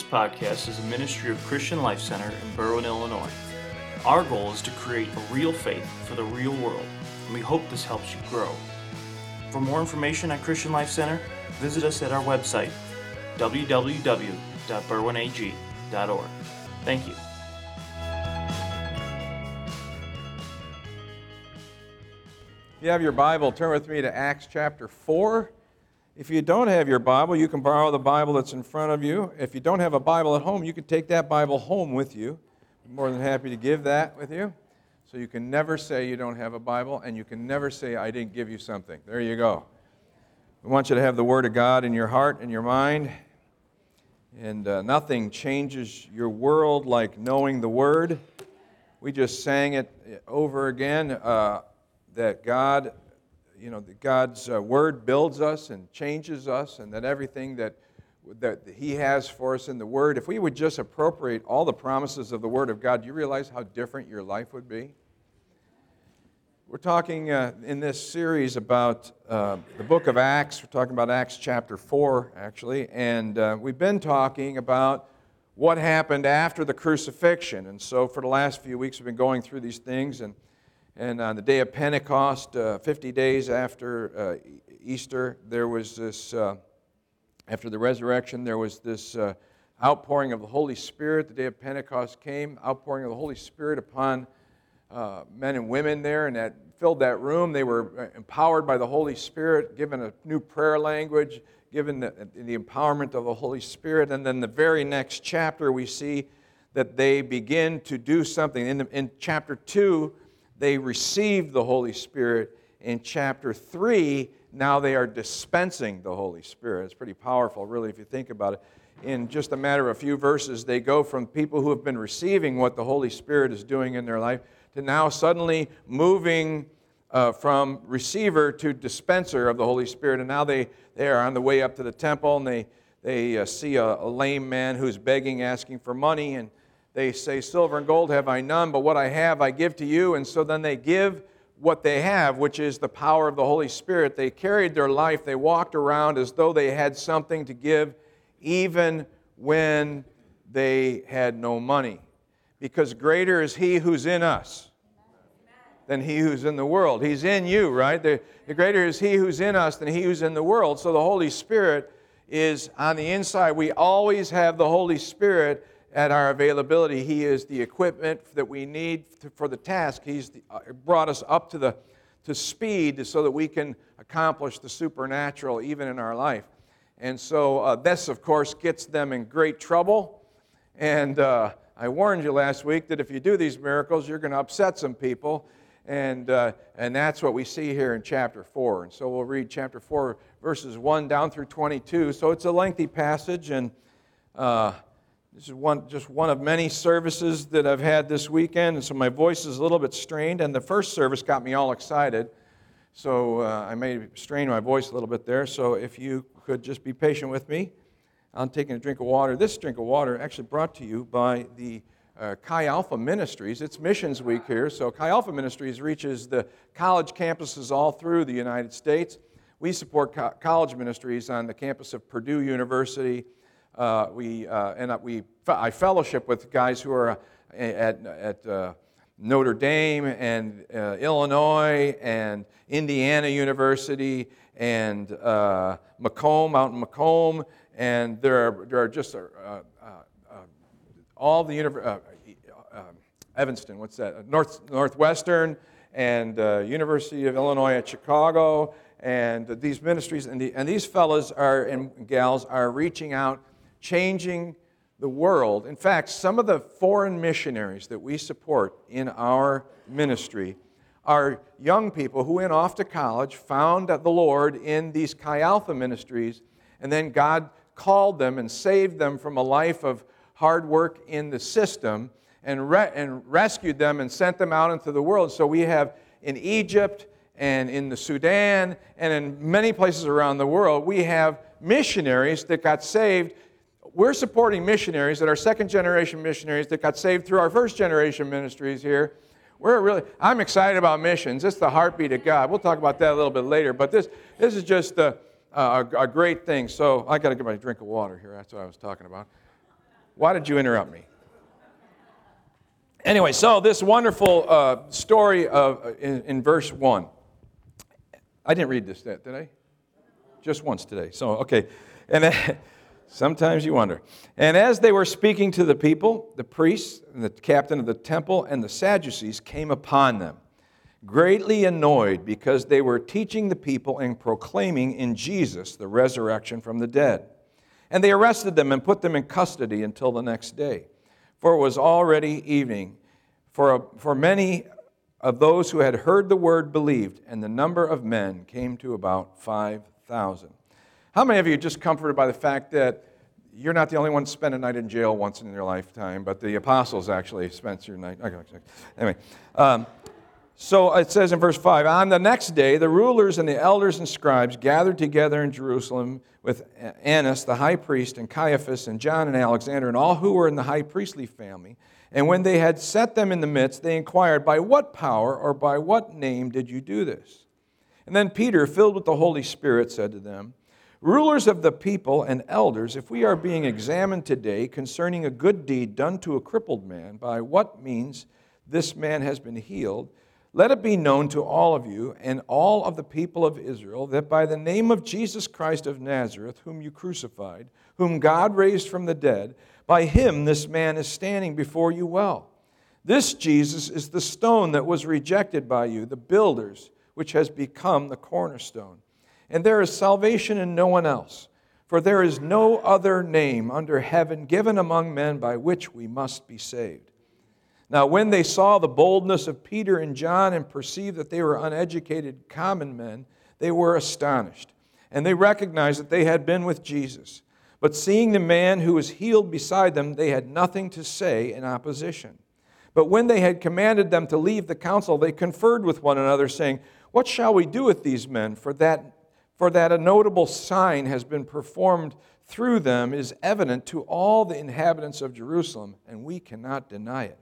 This podcast is a ministry of Christian Life Center in Berwyn, Illinois. Our goal is to create a real faith for the real world, and we hope this helps you grow. For more information at Christian Life Center, visit us at our website, www.berwynag.org. Thank you. If you have your Bible, turn with me to Acts chapter 4. If you don't have your Bible, you can borrow the Bible that's in front of you. If you don't have a Bible at home, you can take that Bible home with you. I'm more than happy to give that with you. So you can never say you don't have a Bible, and you can never say, I didn't give you something. There you go. We want you to have the Word of God in your heart and your mind. And uh, nothing changes your world like knowing the Word. We just sang it over again. Uh, that God, you know, that God's uh, word builds us and changes us, and that everything that that He has for us in the Word, if we would just appropriate all the promises of the Word of God, do you realize how different your life would be? We're talking uh, in this series about uh, the book of Acts. We're talking about Acts chapter 4, actually, and uh, we've been talking about what happened after the crucifixion. And so, for the last few weeks, we've been going through these things and and on the day of Pentecost, uh, 50 days after uh, Easter, there was this, uh, after the resurrection, there was this uh, outpouring of the Holy Spirit. The day of Pentecost came, outpouring of the Holy Spirit upon uh, men and women there, and that filled that room. They were uh, empowered by the Holy Spirit, given a new prayer language, given the, the empowerment of the Holy Spirit. And then the very next chapter, we see that they begin to do something. In, the, in chapter 2, they received the Holy Spirit. In chapter 3, now they are dispensing the Holy Spirit. It's pretty powerful, really, if you think about it. In just a matter of a few verses, they go from people who have been receiving what the Holy Spirit is doing in their life to now suddenly moving uh, from receiver to dispenser of the Holy Spirit. And now they, they are on the way up to the temple and they, they uh, see a, a lame man who's begging, asking for money. And they say, Silver and gold have I none, but what I have I give to you. And so then they give what they have, which is the power of the Holy Spirit. They carried their life, they walked around as though they had something to give, even when they had no money. Because greater is He who's in us than He who's in the world. He's in you, right? The, the greater is He who's in us than He who's in the world. So the Holy Spirit is on the inside. We always have the Holy Spirit at our availability. He is the equipment that we need for the task. He's uh, brought us up to, the, to speed so that we can accomplish the supernatural even in our life. And so uh, this, of course, gets them in great trouble. And uh, I warned you last week that if you do these miracles, you're going to upset some people. And, uh, and that's what we see here in chapter 4. And so we'll read chapter 4, verses 1 down through 22. So it's a lengthy passage, and uh, this is one, just one of many services that I've had this weekend, and so my voice is a little bit strained. And the first service got me all excited, so uh, I may strain my voice a little bit there. So if you could just be patient with me, I'm taking a drink of water. This drink of water actually brought to you by the uh, Chi Alpha Ministries. It's Missions Week here, so Chi Alpha Ministries reaches the college campuses all through the United States. We support co- college ministries on the campus of Purdue University uh, we uh, end we, I fellowship with guys who are uh, at, at uh, Notre Dame and uh, Illinois and Indiana University and uh, Macomb, out in Macomb, and there are, there are just all the univer- Evanston, what's that? North, Northwestern and University of Illinois at Chicago, and these ministries and, the, and these fellows are and gals are reaching out changing the world. In fact, some of the foreign missionaries that we support in our ministry are young people who went off to college, found the Lord in these Chi Alpha ministries, and then God called them and saved them from a life of hard work in the system and, re- and rescued them and sent them out into the world. So we have in Egypt and in the Sudan and in many places around the world, we have missionaries that got saved we're supporting missionaries that are second generation missionaries that got saved through our first generation ministries here. We're really, I'm excited about missions. It's the heartbeat of God. We'll talk about that a little bit later, but this, this is just a, a, a great thing. So I got to get my drink of water here. That's what I was talking about. Why did you interrupt me? Anyway, so this wonderful uh, story of, uh, in, in verse 1. I didn't read this, did I? Just once today. So, okay. And sometimes you wonder. And as they were speaking to the people, the priests, and the captain of the temple, and the Sadducees came upon them, greatly annoyed because they were teaching the people and proclaiming in Jesus the resurrection from the dead. And they arrested them and put them in custody until the next day. For it was already evening. For, a, for many of those who had heard the word believed, and the number of men came to about 5,000. How many of you are just comforted by the fact that you're not the only one to spend a night in jail once in your lifetime, but the apostles actually spent your night? Okay, anyway, um, so it says in verse 5 On the next day, the rulers and the elders and scribes gathered together in Jerusalem with Annas, the high priest, and Caiaphas, and John and Alexander, and all who were in the high priestly family. And when they had set them in the midst, they inquired, By what power or by what name did you do this? And then Peter, filled with the Holy Spirit, said to them, Rulers of the people and elders, if we are being examined today concerning a good deed done to a crippled man, by what means this man has been healed, let it be known to all of you and all of the people of Israel that by the name of Jesus Christ of Nazareth, whom you crucified, whom God raised from the dead, by him this man is standing before you well. This Jesus is the stone that was rejected by you, the builders, which has become the cornerstone. And there is salvation in no one else, for there is no other name under heaven given among men by which we must be saved. Now, when they saw the boldness of Peter and John and perceived that they were uneducated common men, they were astonished. And they recognized that they had been with Jesus. But seeing the man who was healed beside them, they had nothing to say in opposition. But when they had commanded them to leave the council, they conferred with one another, saying, What shall we do with these men? For that, for that a notable sign has been performed through them is evident to all the inhabitants of Jerusalem, and we cannot deny it.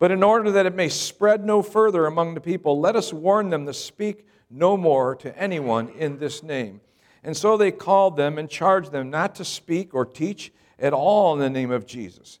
But in order that it may spread no further among the people, let us warn them to speak no more to anyone in this name. And so they called them and charged them not to speak or teach at all in the name of Jesus.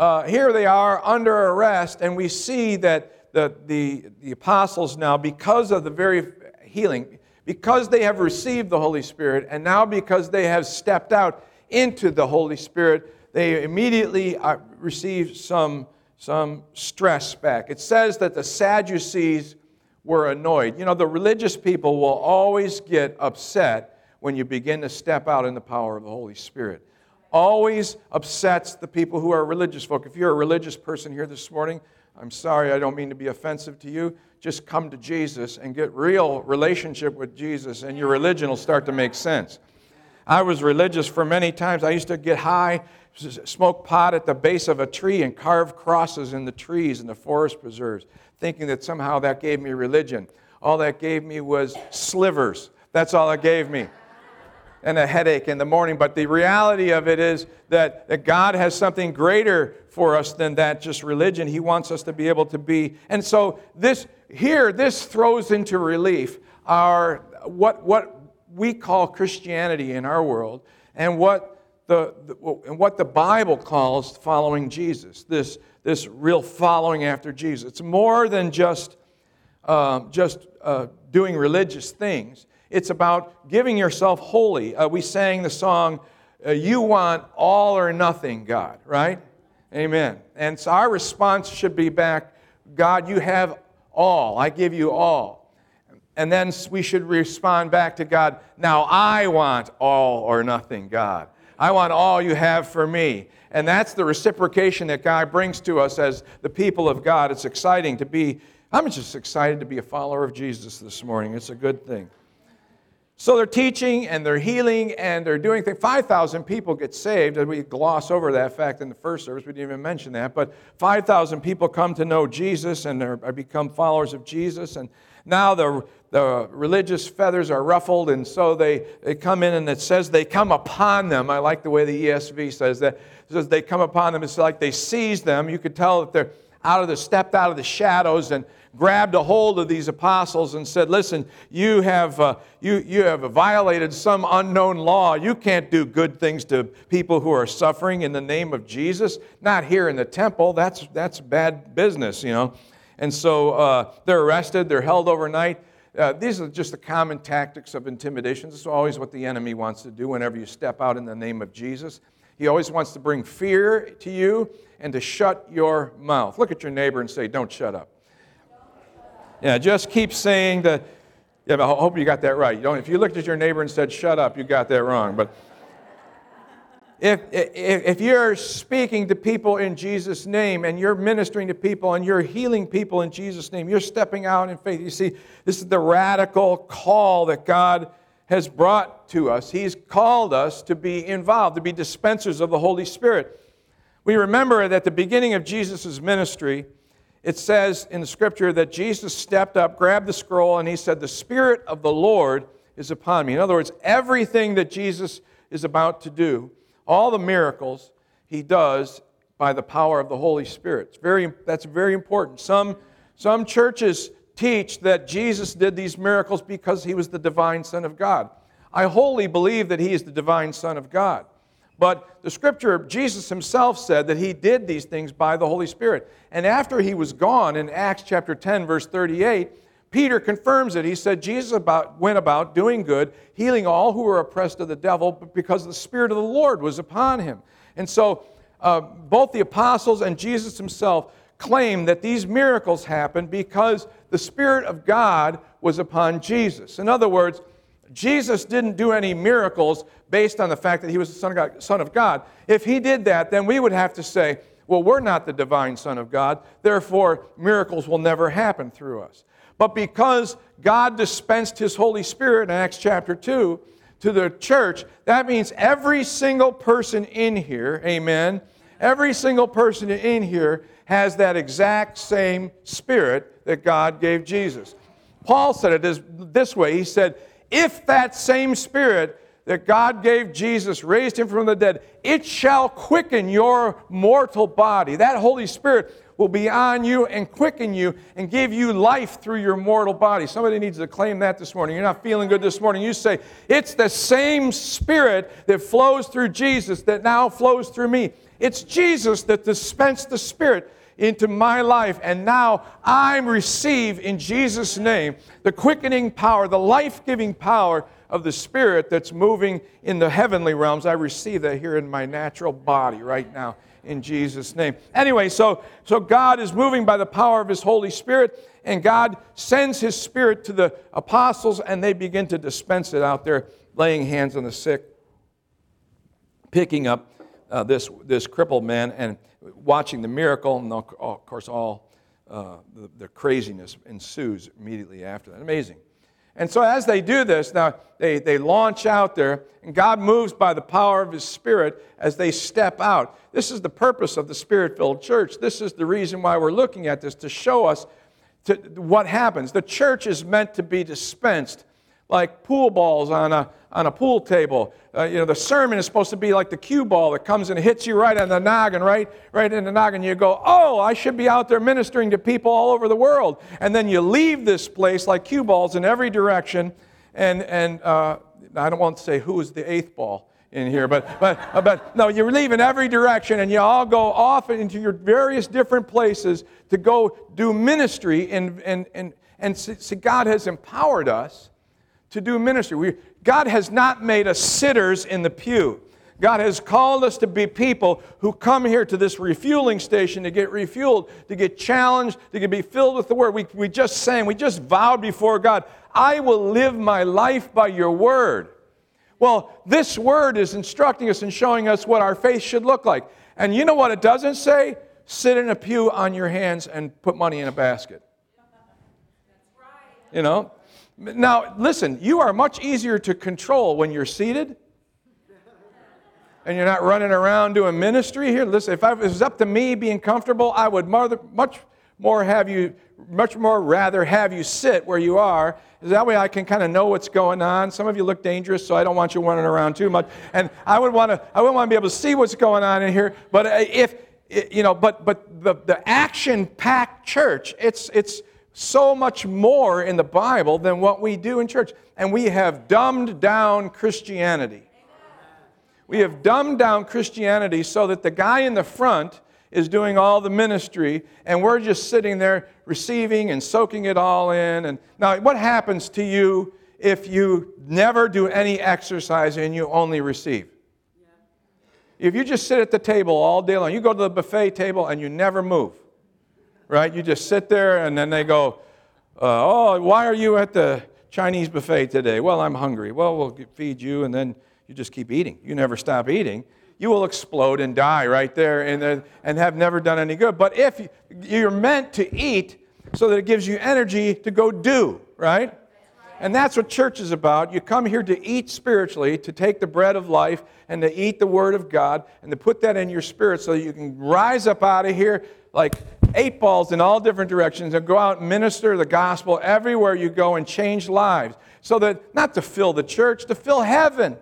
uh, here they are under arrest, and we see that the, the, the apostles now, because of the very healing, because they have received the Holy Spirit, and now because they have stepped out into the Holy Spirit, they immediately uh, receive some some stress back. It says that the Sadducees were annoyed. You know, the religious people will always get upset when you begin to step out in the power of the Holy Spirit. Always upsets the people who are religious folk. If you're a religious person here this morning, I'm sorry, I don't mean to be offensive to you. Just come to Jesus and get real relationship with Jesus, and your religion will start to make sense. I was religious for many times. I used to get high smoke pot at the base of a tree and carve crosses in the trees in the forest preserves, thinking that somehow that gave me religion. All that gave me was slivers. That's all it gave me. And a headache in the morning. But the reality of it is that, that God has something greater for us than that just religion. He wants us to be able to be. And so this here, this throws into relief our what what we call Christianity in our world and what the, the, and what the Bible calls following Jesus, this, this real following after Jesus. It's more than just, uh, just uh, doing religious things, it's about giving yourself wholly. Uh, we sang the song, uh, You Want All or Nothing, God, right? Amen. And so our response should be back, God, you have all. I give you all. And then we should respond back to God, now I want all or nothing, God. I want all you have for me. And that's the reciprocation that God brings to us as the people of God. It's exciting to be, I'm just excited to be a follower of Jesus this morning. It's a good thing. So they're teaching and they're healing and they're doing things. 5,000 people get saved. And we gloss over that fact in the first service. We didn't even mention that. But 5,000 people come to know Jesus and are, uh, become followers of Jesus. And now the, the religious feathers are ruffled. And so they, they come in and it says they come upon them. I like the way the ESV says that. It says they come upon them. It's like they seize them. You could tell that they're out of the, stepped out of the shadows and grabbed a hold of these apostles and said, Listen, you have, uh, you, you have violated some unknown law. You can't do good things to people who are suffering in the name of Jesus. Not here in the temple. That's, that's bad business, you know. And so uh, they're arrested, they're held overnight. Uh, these are just the common tactics of intimidation. This is always what the enemy wants to do whenever you step out in the name of Jesus. He always wants to bring fear to you and to shut your mouth. Look at your neighbor and say, Don't shut up. Yeah, just keep saying the. Yeah, I hope you got that right. You don't, if you looked at your neighbor and said, shut up, you got that wrong. But if, if, if you're speaking to people in Jesus' name and you're ministering to people and you're healing people in Jesus' name, you're stepping out in faith. You see, this is the radical call that God has brought to us. He's called us to be involved, to be dispensers of the Holy Spirit. We remember that at the beginning of Jesus' ministry, it says in the scripture that Jesus stepped up, grabbed the scroll, and he said, The Spirit of the Lord is upon me. In other words, everything that Jesus is about to do, all the miracles he does by the power of the Holy Spirit. It's very, that's very important. Some, some churches teach that Jesus did these miracles because he was the divine Son of God. I wholly believe that he is the divine Son of God. But the scripture, Jesus himself said that he did these things by the Holy Spirit. And after he was gone in Acts chapter 10, verse 38, Peter confirms it. He said, Jesus about, went about doing good, healing all who were oppressed of the devil, because the Spirit of the Lord was upon him. And so uh, both the apostles and Jesus himself claim that these miracles happened because the Spirit of God was upon Jesus. In other words, Jesus didn't do any miracles based on the fact that he was the Son of, God, Son of God. If he did that, then we would have to say, well, we're not the divine Son of God, therefore, miracles will never happen through us. But because God dispensed his Holy Spirit in Acts chapter 2 to the church, that means every single person in here, amen, every single person in here has that exact same spirit that God gave Jesus. Paul said it this way He said, if that same spirit that God gave Jesus, raised him from the dead, it shall quicken your mortal body. That Holy Spirit will be on you and quicken you and give you life through your mortal body. Somebody needs to claim that this morning. You're not feeling good this morning. You say, It's the same Spirit that flows through Jesus that now flows through me. It's Jesus that dispensed the Spirit into my life. And now I receive in Jesus' name the quickening power, the life giving power of the Spirit that's moving in the heavenly realms. I receive that here in my natural body right now in Jesus' name. Anyway, so, so God is moving by the power of His Holy Spirit, and God sends His Spirit to the apostles, and they begin to dispense it out there, laying hands on the sick, picking up uh, this, this crippled man, and watching the miracle, and of course, all uh, the, the, craziness ensues immediately after that. Amazing. And so, as they do this, now they, they launch out there, and God moves by the power of His Spirit as they step out. This is the purpose of the Spirit filled church. This is the reason why we're looking at this to show us to, what happens. The church is meant to be dispensed like pool balls on a, on a pool table. Uh, you know, the sermon is supposed to be like the cue ball that comes and hits you right on the noggin, right, right in the noggin. You go, oh, I should be out there ministering to people all over the world. And then you leave this place like cue balls in every direction. And, and uh, I don't want to say who is the eighth ball in here, but, but, but no, you leave in every direction and you all go off into your various different places to go do ministry. And, and, and, and see, God has empowered us to do ministry. We, God has not made us sitters in the pew. God has called us to be people who come here to this refueling station to get refueled, to get challenged, to be filled with the Word. We, we just sang, we just vowed before God, I will live my life by your Word. Well, this Word is instructing us and showing us what our faith should look like. And you know what it doesn't say? Sit in a pew on your hands and put money in a basket. You know, Now, listen, you are much easier to control when you're seated and you're not running around doing ministry here. Listen, if, I, if it was up to me being comfortable, I would much more have you, much more rather have you sit where you are. That way I can kind of know what's going on. Some of you look dangerous, so I don't want you running around too much. And I would want to, I would want to be able to see what's going on in here. But uh, if, you know, but, but the, the action-packed church, it's, it's so much more in the Bible than what we do in church. And we have dumbed down Christianity. We have dumbed down Christianity so that the guy in the front is doing all the ministry, and we're just sitting there receiving and soaking it all in. And now, what happens to you if you never do any exercise and you only receive? If you just sit at the table all day long, you go to the buffet table and you never move, right? You just sit there, and then they go, uh, "Oh, why are you at the Chinese buffet today?" Well, I'm hungry. Well, we'll feed you, and then you just keep eating. You never stop eating you will explode and die right there and, and have never done any good. But if you're meant to eat so that it gives you energy to go do, right? And that's what church is about. You come here to eat spiritually, to take the bread of life and to eat the Word of God and to put that in your spirit so you can rise up out of here like eight balls in all different directions and go out and minister the gospel everywhere you go and change lives. So that, not to fill the church, to fill heaven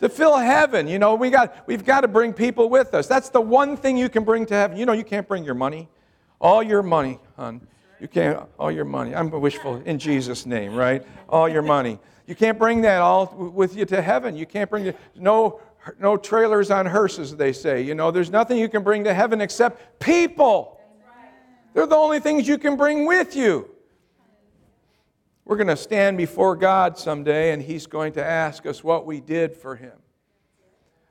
to fill heaven. You know, we got, we've got to bring people with us. That's the one thing you can bring to heaven. You know, you can't bring your money. All your money, hon. You can't, all your money. I'm wishful in Jesus' name, right? All your money. You can't bring that all with you to heaven. You can't bring it. No, no trailers on hearses, they say. You know, there's nothing you can bring to heaven except people. They're the only things you can bring with you. We're going to stand before God someday, and He's going to ask us what we did for Him.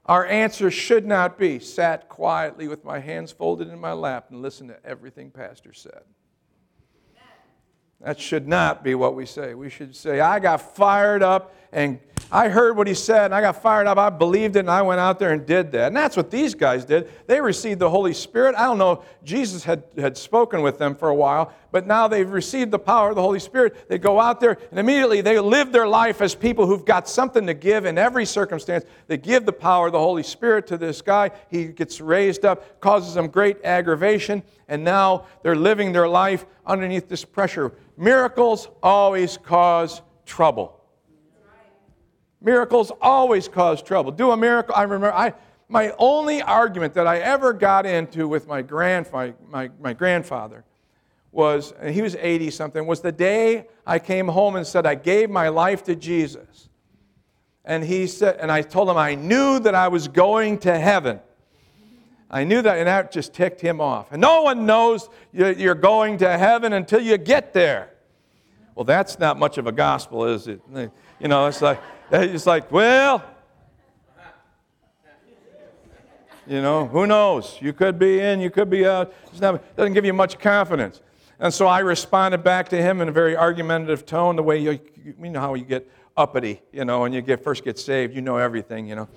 Our answer should not be sat quietly with my hands folded in my lap and listen to everything Pastor said. That should not be what we say. We should say, I got fired up and I heard what he said and I got fired up. I believed it and I went out there and did that. And that's what these guys did. They received the Holy Spirit. I don't know, Jesus had, had spoken with them for a while, but now they've received the power of the Holy Spirit. They go out there and immediately they live their life as people who've got something to give in every circumstance. They give the power of the Holy Spirit to this guy. He gets raised up, causes them great aggravation, and now they're living their life underneath this pressure. Miracles always cause trouble. Miracles always cause trouble. Do a miracle. I remember I, my only argument that I ever got into with my, grand, my, my, my grandfather was, he was 80 something, was the day I came home and said, I gave my life to Jesus. And he said, and I told him I knew that I was going to heaven. I knew that, and that just ticked him off. And no one knows you're going to heaven until you get there. Well, that's not much of a gospel, is it? You know, it's like, it's like, well, you know, who knows? You could be in, you could be out. It doesn't give you much confidence. And so I responded back to him in a very argumentative tone, the way you, you know how you get uppity, you know, when you get first get saved, you know everything, you know.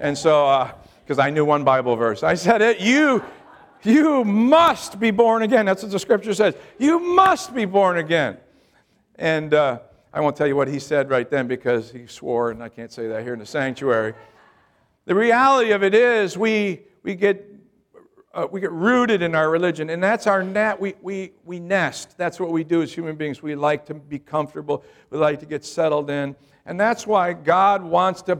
And so, because uh, I knew one Bible verse, I said, it, "You, you must be born again." That's what the Scripture says. You must be born again. And uh, I won't tell you what he said right then because he swore, and I can't say that here in the sanctuary. The reality of it is, we, we, get, uh, we get rooted in our religion, and that's our net. We, we, we nest. That's what we do as human beings. We like to be comfortable, we like to get settled in. And that's why God wants to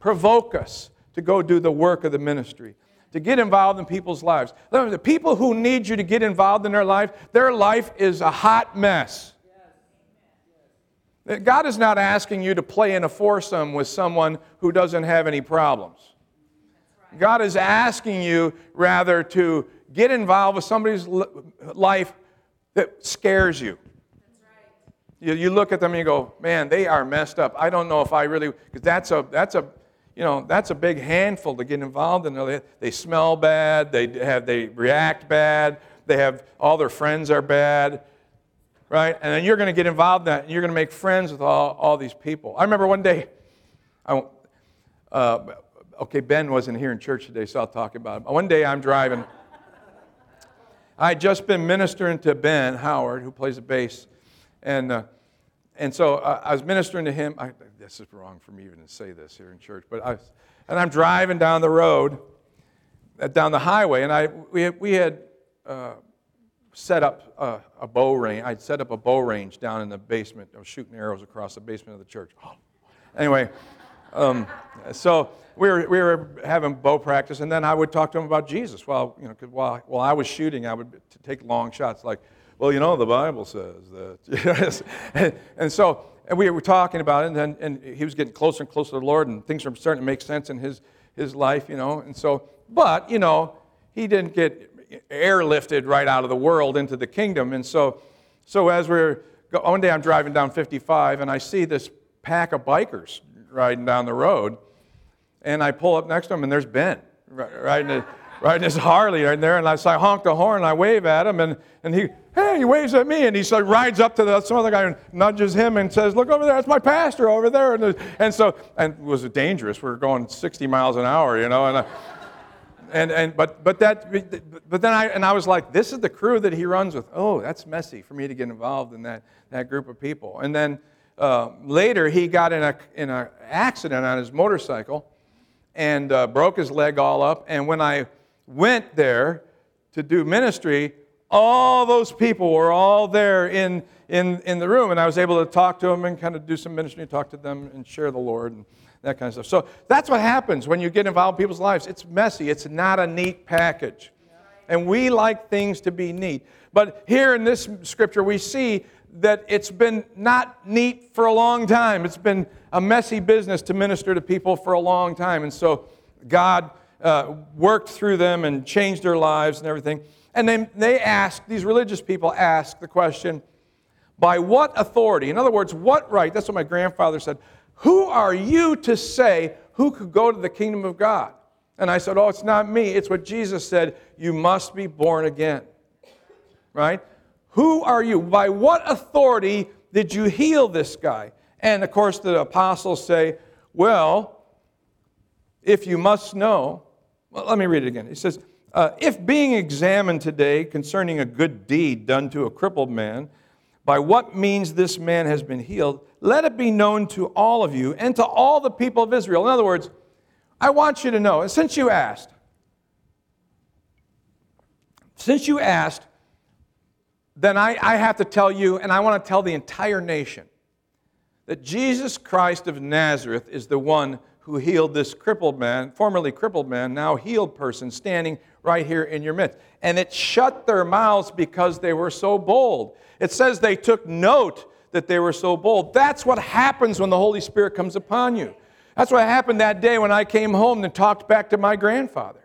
provoke us to go do the work of the ministry to get involved in people's lives. The people who need you to get involved in their life, their life is a hot mess. God is not asking you to play in a foursome with someone who doesn't have any problems. God is asking you rather to get involved with somebody's life that scares you. You, look at them and you go, man, they are messed up. I don't know if I really, because that's a, that's a, you know, that's a big handful to get involved in. They, they smell bad, they, have, they react bad, they have, all their friends are bad right? And then you're going to get involved in that, and you're going to make friends with all, all these people. I remember one day, I, uh, okay, Ben wasn't here in church today, so I'll talk about it. One day I'm driving. I had just been ministering to Ben Howard, who plays the bass, and uh, and so uh, I was ministering to him. I, this is wrong for me even to say this here in church, but I and I'm driving down the road, uh, down the highway, and I, we had, we had uh, set up a, a, bow range. I'd set up a bow range down in the basement. I was shooting arrows across the basement of the church. Anyway, um, so we were, we were having bow practice, and then I would talk to him about Jesus. While, you know, while, while I was shooting, I would take long shots like, well, you know, the Bible says that. and, and so and we were talking about it, and, and he was getting closer and closer to the Lord, and things were starting to make sense in his, his life, you know. And so, but, you know, he didn't get airlifted right out of the world into the kingdom. And so, so as we're, one day I'm driving down 55, and I see this pack of bikers riding down the road, and I pull up next to him, and there's Ben riding, a, riding his Harley right there, and I, so I honk the horn, and I wave at him, and, and he, hey, he waves at me, and he so rides up to the, some other guy and nudges him and says, look over there, that's my pastor over there. And, and so, and it was dangerous. We were going 60 miles an hour, you know, and, uh, and, and but, but that, but then I, and I was like, this is the crew that he runs with. Oh, that's messy for me to get involved in that, that group of people. And then uh, later, he got in an in a accident on his motorcycle and uh, broke his leg all up. And when I went there to do ministry, all those people were all there in, in, in the room, and I was able to talk to them and kind of do some ministry talk to them and share the Lord and that kind of stuff. So that's what happens when you get involved in people's lives. It's messy, it's not a neat package. And we like things to be neat. But here in this scripture, we see that it's been not neat for a long time. It's been a messy business to minister to people for a long time. And so God uh, worked through them and changed their lives and everything. And then they ask, these religious people ask the question, by what authority? In other words, what right? That's what my grandfather said. Who are you to say who could go to the kingdom of God? And I said, Oh, it's not me. It's what Jesus said. You must be born again. Right? Who are you? By what authority did you heal this guy? And of course, the apostles say, Well, if you must know, well, let me read it again. He says, uh, if being examined today concerning a good deed done to a crippled man, by what means this man has been healed, let it be known to all of you and to all the people of Israel. In other words, I want you to know, since you asked, since you asked, then I, I have to tell you, and I want to tell the entire nation, that Jesus Christ of Nazareth is the one who healed this crippled man, formerly crippled man, now healed person, standing right here in your midst. And it shut their mouths because they were so bold. It says they took note that they were so bold. That's what happens when the Holy Spirit comes upon you. That's what happened that day when I came home and talked back to my grandfather.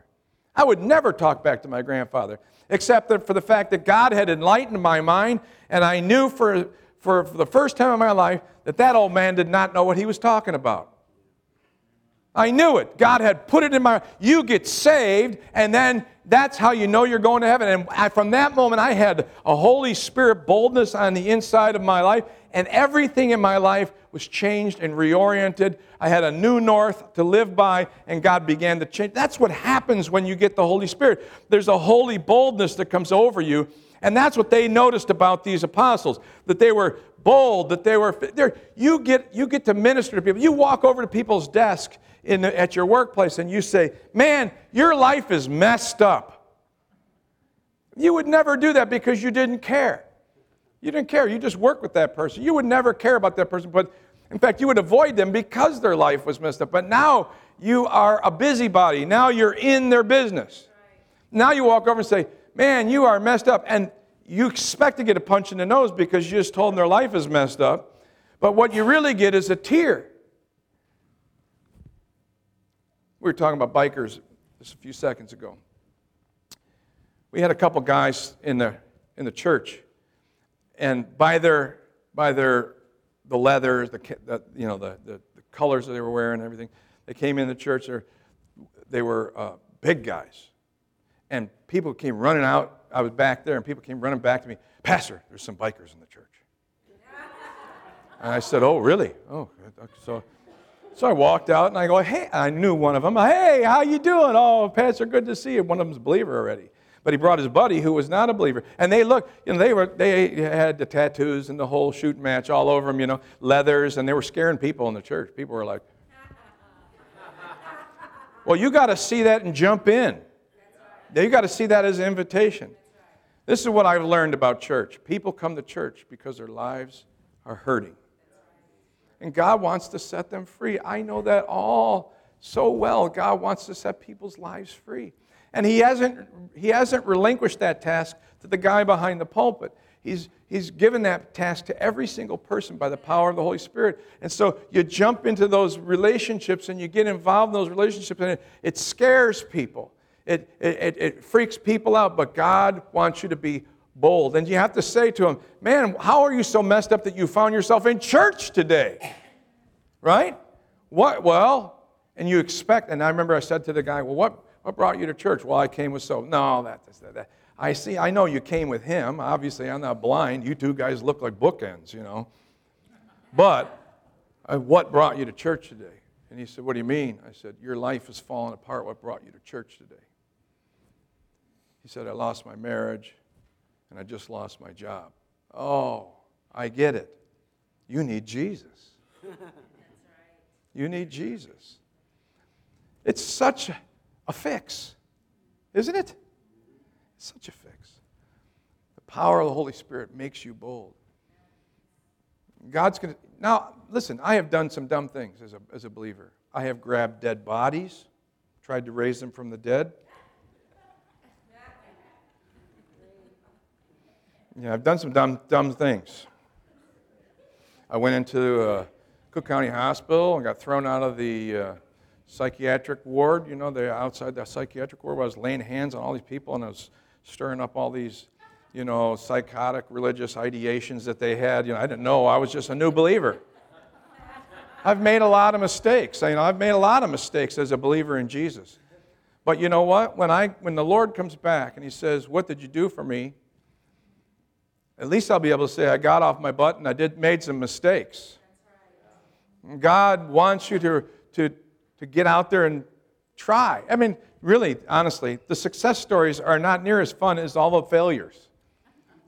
I would never talk back to my grandfather, except for the fact that God had enlightened my mind, and I knew for, for, for the first time in my life that that old man did not know what he was talking about. I knew it. God had put it in my you get saved and then that's how you know you're going to heaven. And I, from that moment I had a Holy Spirit boldness on the inside of my life and everything in my life was changed and reoriented. I had a new north to live by and God began to change. That's what happens when you get the Holy Spirit. There's a holy boldness that comes over you and that's what they noticed about these apostles that they were bold, that they were you get you get to minister to people. You walk over to people's desk in the, at your workplace and you say, Man, your life is messed up. You would never do that because you didn't care. You didn't care. You just work with that person. You would never care about that person, but in fact, you would avoid them because their life was messed up. But now you are a busybody. Now you're in their business. Now you walk over and say, Man, you are messed up. And you expect to get a punch in the nose because you just told them their life is messed up. But what you really get is a tear. We were talking about bikers just a few seconds ago. We had a couple guys in the, in the church, and by their, by their the leathers, the, the you know, the, the, the, colors that they were wearing and everything, they came in the church, they were uh, big guys. And people came running out. I was back there, and people came running back to me, Pastor, there's some bikers in the church. and I said, Oh, really? Oh, so so I walked out and I go, hey, I knew one of them. Hey, how you doing? Oh, Pastor, good to see you. One of them's a believer already. But he brought his buddy who was not a believer. And they looked, you know, they, were, they had the tattoos and the whole shoot match all over them, you know, leathers, and they were scaring people in the church. People were like, well, you got to see that and jump in. You got to see that as an invitation. This is what I've learned about church. People come to church because their lives are hurting. And God wants to set them free. I know that all so well. God wants to set people's lives free. And he hasn't, he hasn't relinquished that task to the guy behind the pulpit. He's, he's given that task to every single person by the power of the Holy Spirit. And so you jump into those relationships and you get involved in those relationships, and it, it scares people. It, it, it freaks people out, but God wants you to be bold. And you have to say to him, Man, how are you so messed up that you found yourself in church today? Right? What? Well, and you expect, and I remember I said to the guy, Well, what, what brought you to church? Well, I came with so. No, that, that, that. I see, I know you came with him. Obviously, I'm not blind. You two guys look like bookends, you know. But uh, what brought you to church today? And he said, What do you mean? I said, Your life is falling apart. What brought you to church today? He said, I lost my marriage and I just lost my job. Oh, I get it. You need Jesus. You need Jesus. It's such a fix, isn't it? It's such a fix. The power of the Holy Spirit makes you bold. God's going to. Now, listen, I have done some dumb things as a, as a believer. I have grabbed dead bodies, tried to raise them from the dead. Yeah, I've done some dumb, dumb things. I went into uh, Cook County Hospital and got thrown out of the uh, psychiatric ward. You know, they're outside the psychiatric ward where I was laying hands on all these people and I was stirring up all these, you know, psychotic religious ideations that they had. You know, I didn't know. I was just a new believer. I've made a lot of mistakes. You know, I've made a lot of mistakes as a believer in Jesus. But you know what? When, I, when the Lord comes back and He says, What did you do for me? At least I'll be able to say, I got off my butt and I did, made some mistakes. God wants you to, to, to get out there and try. I mean, really, honestly, the success stories are not near as fun as all the failures.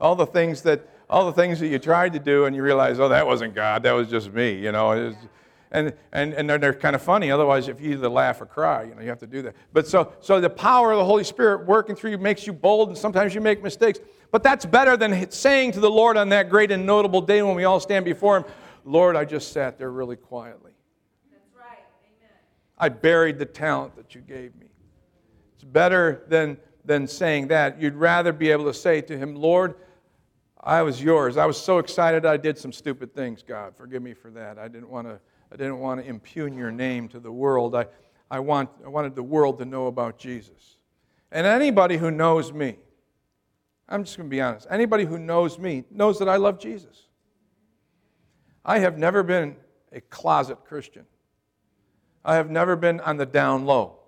All the things that, all the things that you tried to do and you realize, oh, that wasn't God, that was just me, you know. And, and, and they're, they're kind of funny. Otherwise, if you either laugh or cry, you know, you have to do that. But so, so the power of the Holy Spirit working through you makes you bold, and sometimes you make mistakes. But that's better than saying to the Lord on that great and notable day when we all stand before Him, Lord, I just sat there really quietly. That's right. Amen. I buried the talent that you gave me. It's better than, than saying that. You'd rather be able to say to Him, Lord, I was yours. I was so excited I did some stupid things, God. Forgive me for that. I didn't want to, I didn't want to impugn your name to the world. I, I, want, I wanted the world to know about Jesus. And anybody who knows me, I'm just going to be honest. Anybody who knows me knows that I love Jesus. I have never been a closet Christian. I have never been on the down low.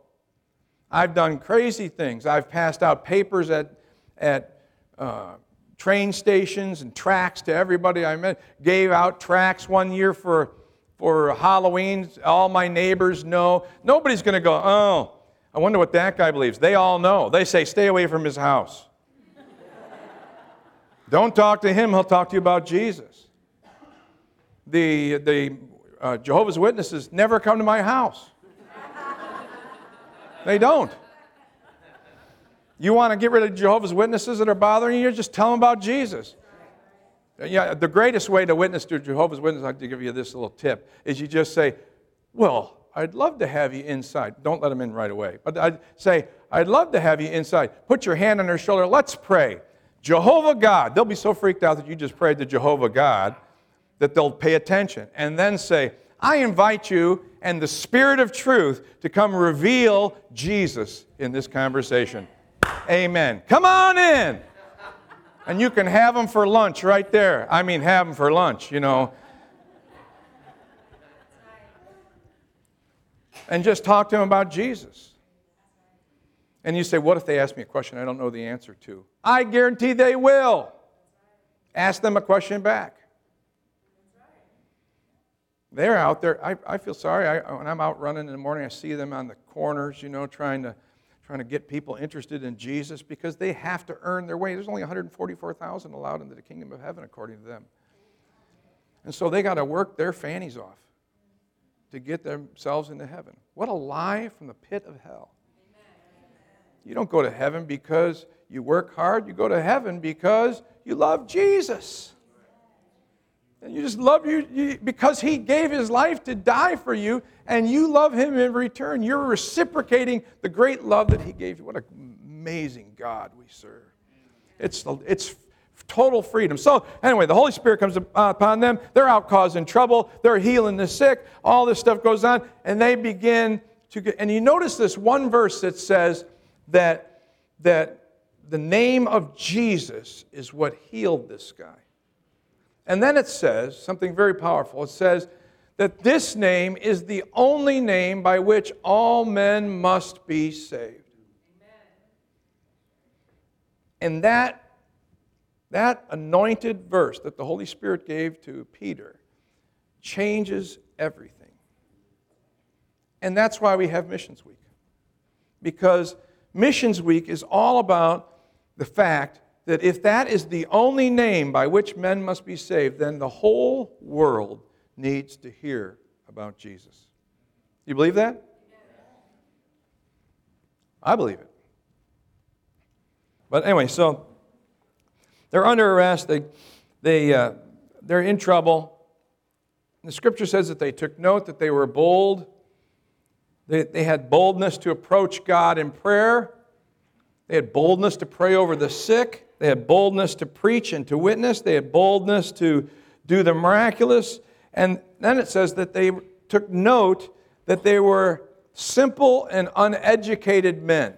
I've done crazy things. I've passed out papers at, at uh, train stations and tracts to everybody I met. Gave out tracts one year for, for Halloween. All my neighbors know. Nobody's going to go, oh, I wonder what that guy believes. They all know. They say, stay away from his house. Don't talk to him, he'll talk to you about Jesus. The, the uh, Jehovah's Witnesses never come to my house. they don't. You want to get rid of Jehovah's Witnesses that are bothering you? Just tell them about Jesus. Yeah, the greatest way to witness to Jehovah's like to give you this little tip, is you just say, Well, I'd love to have you inside. Don't let them in right away. But I'd say, I'd love to have you inside. Put your hand on their shoulder. Let's pray. Jehovah God. They'll be so freaked out that you just prayed to Jehovah God that they'll pay attention. And then say, I invite you and the Spirit of truth to come reveal Jesus in this conversation. Amen. Come on in. And you can have them for lunch right there. I mean, have them for lunch, you know. And just talk to them about Jesus. And you say, What if they ask me a question I don't know the answer to? I guarantee they will. Ask them a question back. They're out there. I, I feel sorry. I, when I'm out running in the morning, I see them on the corners, you know, trying to, trying to get people interested in Jesus because they have to earn their way. There's only 144,000 allowed into the kingdom of heaven, according to them. And so they got to work their fannies off to get themselves into heaven. What a lie from the pit of hell. You don't go to heaven because you work hard, you go to heaven because you love Jesus. And you just love you, you, because he gave his life to die for you, and you love him in return. You're reciprocating the great love that he gave you. What an amazing God we serve. It's, it's total freedom. So, anyway, the Holy Spirit comes upon them. They're out causing trouble. They're healing the sick. All this stuff goes on, and they begin to get. And you notice this one verse that says that, that the name of Jesus is what healed this guy. And then it says something very powerful. It says that this name is the only name by which all men must be saved. And that, that anointed verse that the Holy Spirit gave to Peter changes everything. And that's why we have Missions Week. Because Missions Week is all about the fact that if that is the only name by which men must be saved, then the whole world needs to hear about Jesus. You believe that? I believe it. But anyway, so they're under arrest. They, they, uh, they're in trouble. The scripture says that they took note that they were bold. They, they had boldness to approach God in prayer. They had boldness to pray over the sick. They had boldness to preach and to witness. They had boldness to do the miraculous. And then it says that they took note that they were simple and uneducated men.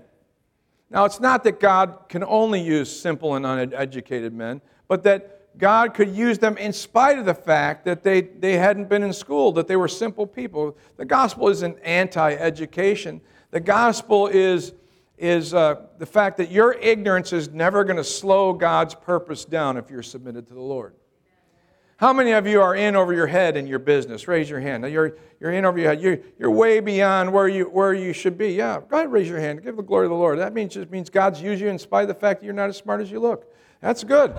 Now, it's not that God can only use simple and uneducated men, but that God could use them in spite of the fact that they, they hadn't been in school, that they were simple people. The gospel isn't anti education, the gospel is is uh, the fact that your ignorance is never going to slow God's purpose down if you're submitted to the Lord. How many of you are in over your head in your business? Raise your hand. You're, you're in over your head. You're, you're way beyond where you, where you should be. Yeah, go ahead, raise your hand. Give the glory to the Lord. That means, just means God's used you in spite of the fact that you're not as smart as you look. That's good.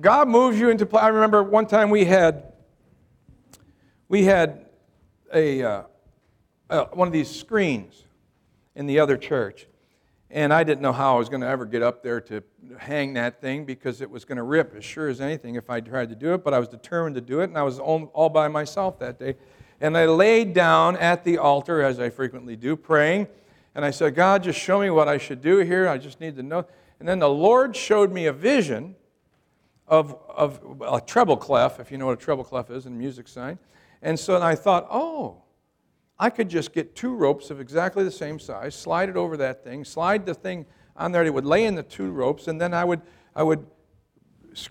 God moves you into play. I remember one time we had, we had a, uh, uh, one of these screens in the other church. And I didn't know how I was going to ever get up there to hang that thing because it was going to rip as sure as anything if I tried to do it. But I was determined to do it, and I was all, all by myself that day. And I laid down at the altar, as I frequently do, praying. And I said, God, just show me what I should do here. I just need to know. And then the Lord showed me a vision of, of a treble clef, if you know what a treble clef is in music sign. And so I thought, oh, I could just get two ropes of exactly the same size, slide it over that thing, slide the thing on there. It would lay in the two ropes, and then I would, I would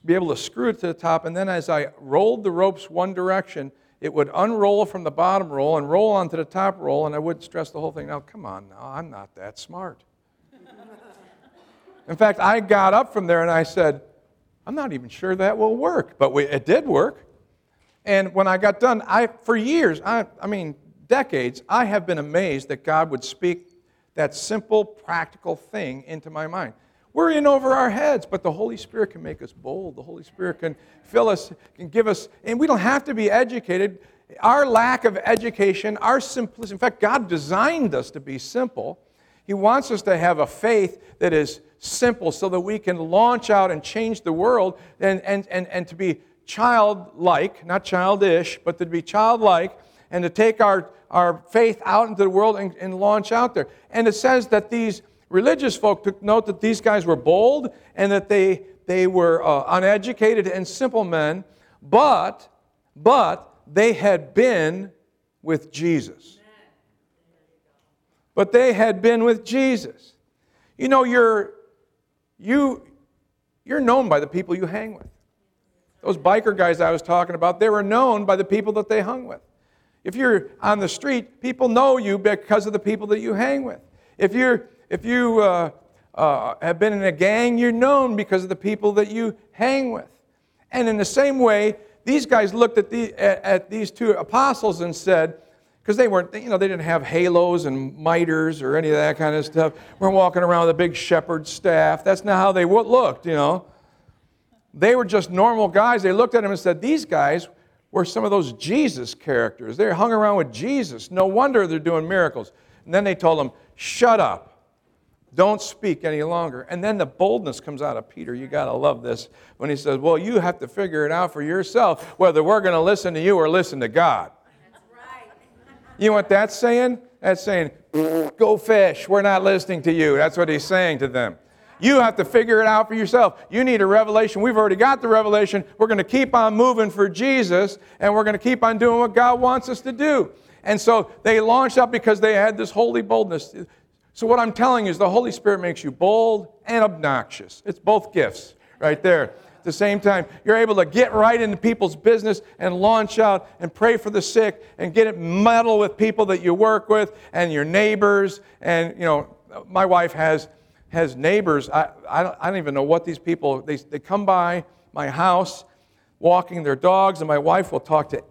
be able to screw it to the top. And then as I rolled the ropes one direction, it would unroll from the bottom roll and roll onto the top roll, and I wouldn't stress the whole thing. Now, come on, now, I'm not that smart. In fact, I got up from there and I said, I'm not even sure that will work. But we, it did work. And when I got done, I, for years, I, I mean, decades, I have been amazed that God would speak that simple, practical thing into my mind. We're in over our heads, but the Holy Spirit can make us bold. The Holy Spirit can fill us, can give us, and we don't have to be educated. Our lack of education, our simplicity, in fact, God designed us to be simple. He wants us to have a faith that is simple so that we can launch out and change the world and, and, and, and to be childlike, not childish, but to be childlike and to take our, our faith out into the world and, and launch out there. And it says that these religious folk took note that these guys were bold and that they, they were uh, uneducated and simple men, but, but they had been with Jesus. But they had been with Jesus. You know, you're, you, you're known by the people you hang with. Those biker guys I was talking about, they were known by the people that they hung with. If you're on the street, people know you because of the people that you hang with. If, you're, if you uh, uh, have been in a gang, you're known because of the people that you hang with. And in the same way, these guys looked at, the, at, at these two apostles and said, because they weren't, you know, they didn't have halos and miters or any of that kind of stuff. weren't walking around with a big shepherd staff. That's not how they looked, you know. They were just normal guys. They looked at him and said, These guys were some of those Jesus characters. They hung around with Jesus. No wonder they're doing miracles. And then they told him, Shut up. Don't speak any longer. And then the boldness comes out of Peter. You got to love this when he says, Well, you have to figure it out for yourself whether we're going to listen to you or listen to God. That's right. You know what that's saying? That's saying, Go fish. We're not listening to you. That's what he's saying to them. You have to figure it out for yourself. You need a revelation. We've already got the revelation. We're going to keep on moving for Jesus, and we're going to keep on doing what God wants us to do. And so they launched up because they had this holy boldness. So, what I'm telling you is the Holy Spirit makes you bold and obnoxious. It's both gifts right there. At the same time, you're able to get right into people's business and launch out and pray for the sick and get it meddle with people that you work with and your neighbors. And, you know, my wife has has neighbors. I, I, don't, I don't even know what these people, they, they come by my house walking their dogs, and my wife will talk to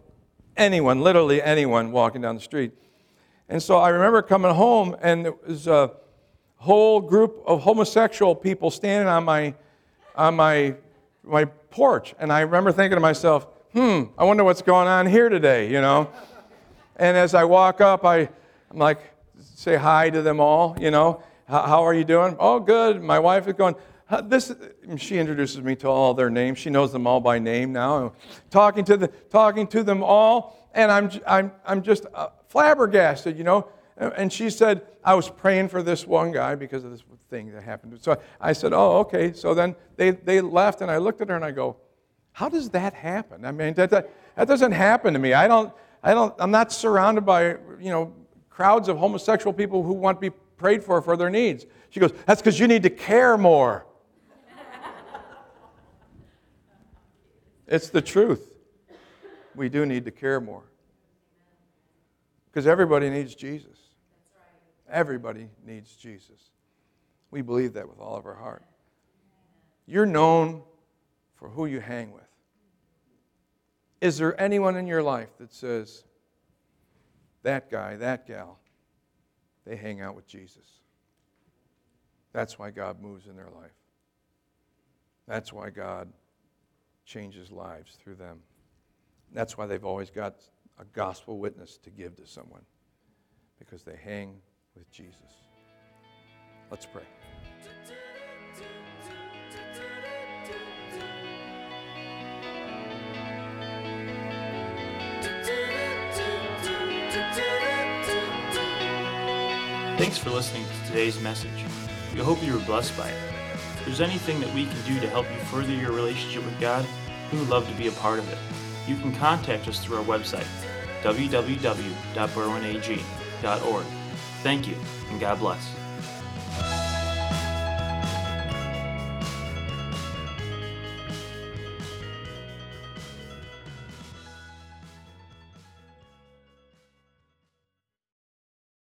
anyone, literally anyone walking down the street. And so I remember coming home, and there was a whole group of homosexual people standing on my, on my, my porch. And I remember thinking to myself, hmm, I wonder what's going on here today, you know? And as I walk up, I, I'm like, say hi to them all, you know? How are you doing? Oh, good. My wife is going, this, she introduces me to all their names. She knows them all by name now. Talking to, the, talking to them all, and I'm, I'm, I'm just uh, flabbergasted, you know. And she said, I was praying for this one guy because of this thing that happened. So I said, Oh, okay. So then they, they left, and I looked at her and I go, How does that happen? I mean, that, that, that doesn't happen to me. I don't, I don't, I'm not surrounded by, you know, crowds of homosexual people who want to be prayed for for their needs. She goes, That's because you need to care more. it's the truth. We do need to care more. Because everybody needs Jesus. Everybody needs Jesus. We believe that with all of our heart. You're known for who you hang with. Is there anyone in your life that says, that guy, that gal, they hang out with Jesus. That's why God moves in their life. That's why God changes lives through them. That's why they've always got a gospel witness to give to someone, because they hang with Jesus. Let's pray. Thanks for listening to today's message. We hope you were blessed by it. If there's anything that we can do to help you further your relationship with God, we would love to be a part of it. You can contact us through our website, www.berwynag.org. Thank you, and God bless.